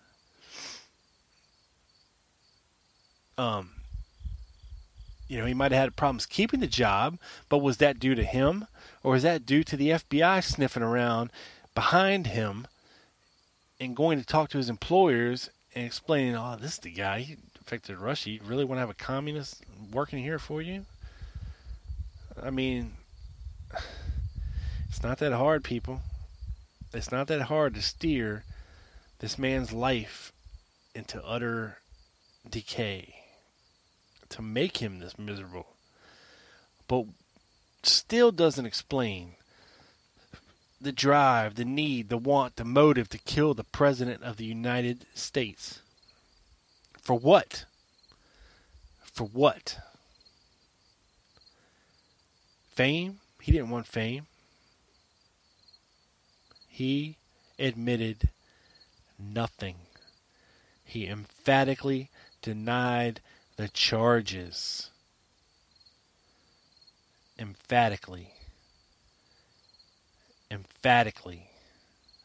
Um you know, he might have had problems keeping the job, but was that due to him or was that due to the FBI sniffing around behind him and going to talk to his employers and explaining, oh, this is the guy. He affected Russia. You really want to have a communist working here for you? I mean, it's not that hard, people. It's not that hard to steer this man's life into utter decay, to make him this miserable. But still doesn't explain the drive, the need, the want, the motive to kill the President of the United States. For what? For what? Fame? He didn't want fame. He admitted nothing. He emphatically denied the charges. Emphatically emphatically.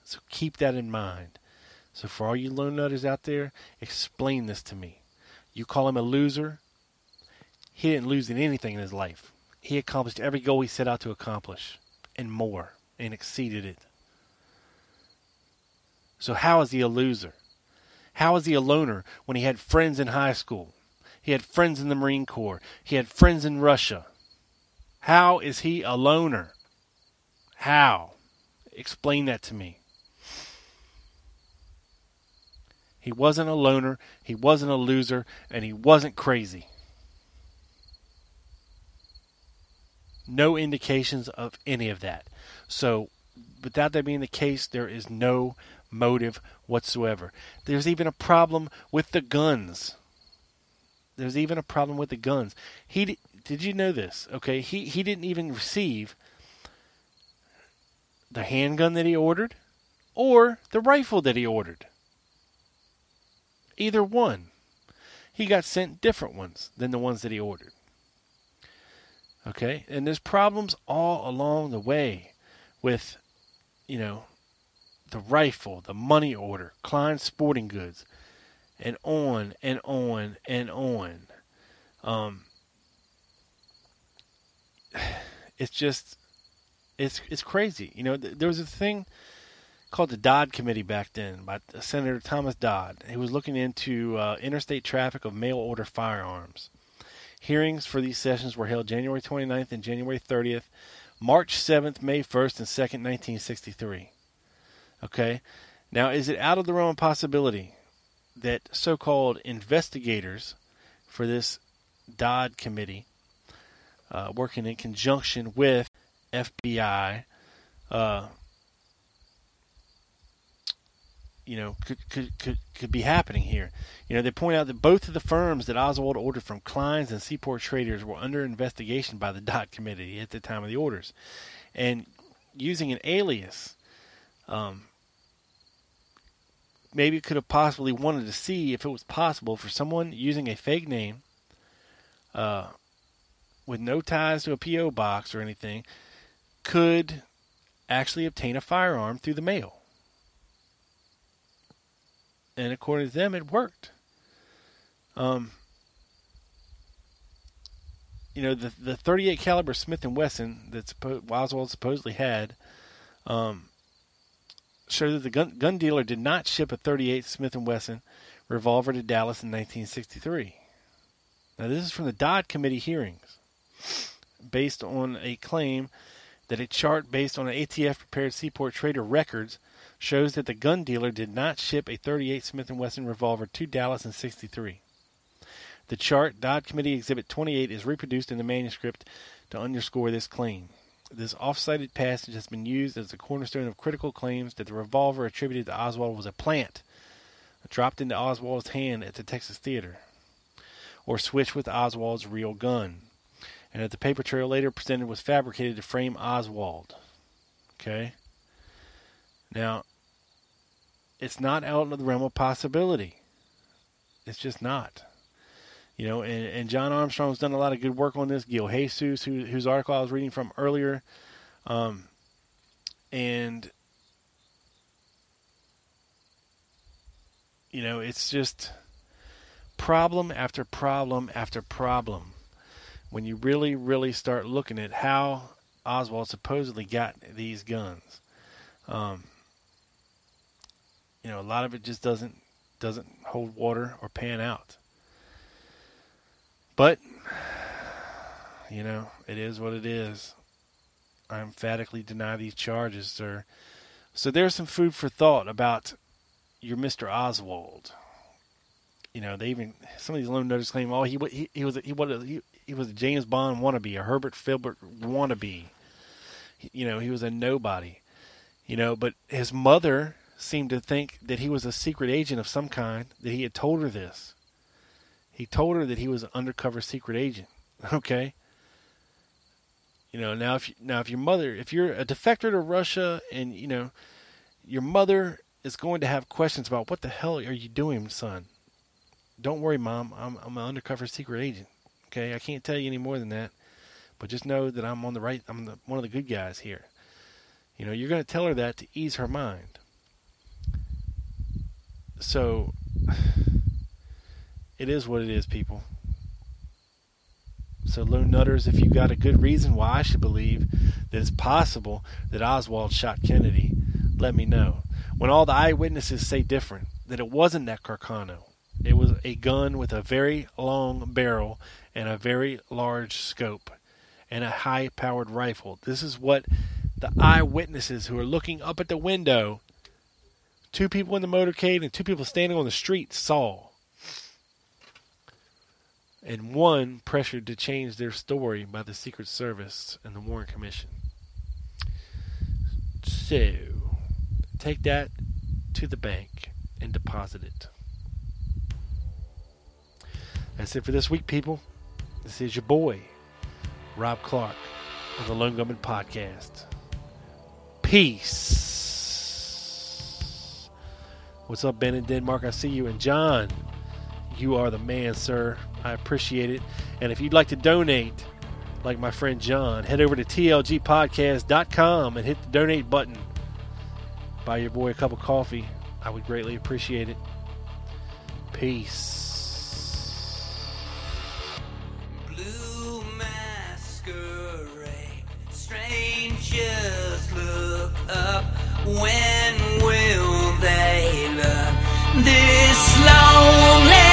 So keep that in mind. So for all you lone nutters out there, explain this to me. You call him a loser? He didn't lose in anything in his life. He accomplished every goal he set out to accomplish, and more, and exceeded it. So how is he a loser? How is he a loner when he had friends in high school? He had friends in the Marine Corps. He had friends in Russia. How is he a loner? How? Explain that to me. He wasn't a loner, he wasn't a loser, and he wasn't crazy. No indications of any of that. So, without that being the case, there is no motive whatsoever. There's even a problem with the guns. There's even a problem with the guns. He did you know this? Okay, he he didn't even receive the handgun that he ordered or the rifle that he ordered. Either one. He got sent different ones than the ones that he ordered. Okay? And there's problems all along the way with, you know, the rifle, the money order, Klein Sporting Goods, and on and on and on. Um, it's just it's it's crazy. You know, th- there was a thing called the Dodd Committee back then by Senator Thomas Dodd. He was looking into uh, interstate traffic of mail order firearms. Hearings for these sessions were held January 29th and January 30th, March 7th, May 1st, and 2nd, 1963. Okay? Now, is it out of the realm of possibility that so called investigators for this Dodd Committee, uh, working in conjunction with FBI, uh, you know, could, could, could, could be happening here. You know, they point out that both of the firms that Oswald ordered from Klein's and Seaport Traders were under investigation by the Dodd Committee at the time of the orders. And using an alias, um, maybe could have possibly wanted to see if it was possible for someone using a fake name, uh, with no ties to a P.O. box or anything, could actually obtain a firearm through the mail. And according to them, it worked. Um, you know, the the 38 caliber Smith and Wesson that suppo- Oswald supposedly had, um, showed that the gun, gun dealer did not ship a 38 Smith and Wesson revolver to Dallas in 1963. Now, this is from the Dodd Committee hearings, based on a claim that a chart based on an ATF prepared Seaport Trader records shows that the gun dealer did not ship a 38 Smith & Wesson revolver to Dallas in 63. The chart, Dodd Committee Exhibit 28, is reproduced in the manuscript to underscore this claim. This off-cited passage has been used as a cornerstone of critical claims that the revolver attributed to Oswald was a plant dropped into Oswald's hand at the Texas Theater, or switched with Oswald's real gun, and that the paper trail later presented was fabricated to frame Oswald. Okay? Now, it's not out of the realm of possibility. It's just not. You know, and, and John Armstrong's done a lot of good work on this. Gil Jesus, who, whose article I was reading from earlier, um, and you know, it's just problem after problem after problem when you really, really start looking at how Oswald supposedly got these guns. Um, you know, a lot of it just doesn't doesn't hold water or pan out. But you know, it is what it is. I emphatically deny these charges, sir. So there's some food for thought about your Mr. Oswald. You know, they even some of these lone nutters claim, oh, he he, he was he a, he, he was a James Bond wannabe, a Herbert Philbrick wannabe. You know, he was a nobody. You know, but his mother seemed to think that he was a secret agent of some kind. That he had told her this. He told her that he was an undercover secret agent. Okay. You know, now if you, now if your mother, if you're a defector to Russia, and you know, your mother is going to have questions about what the hell are you doing, son? Don't worry, mom. I'm I'm an undercover secret agent. Okay, I can't tell you any more than that, but just know that I'm on the right. I'm the, one of the good guys here. You know, you're going to tell her that to ease her mind. So, it is what it is, people. So, Lone Nutters, if you've got a good reason why I should believe that it's possible that Oswald shot Kennedy, let me know when all the eyewitnesses say different, that it wasn't that Carcano. It was a gun with a very long barrel and a very large scope and a high powered rifle. This is what the eyewitnesses who are looking up at the window, two people in the motorcade and two people standing on the street, saw. And one pressured to change their story by the Secret Service and the Warren Commission. So, take that to the bank and deposit it. That's it for this week, people. This is your boy, Rob Clark of the Lone Gunman Podcast. Peace. What's up, Ben in Denmark? I see you. And John, you are the man, sir. I appreciate it. And if you'd like to donate, like my friend John, head over to tlgpodcast.com and hit the donate button buy your boy a cup of coffee. I would greatly appreciate it. Peace. Strangers look up. When will they learn this lonely?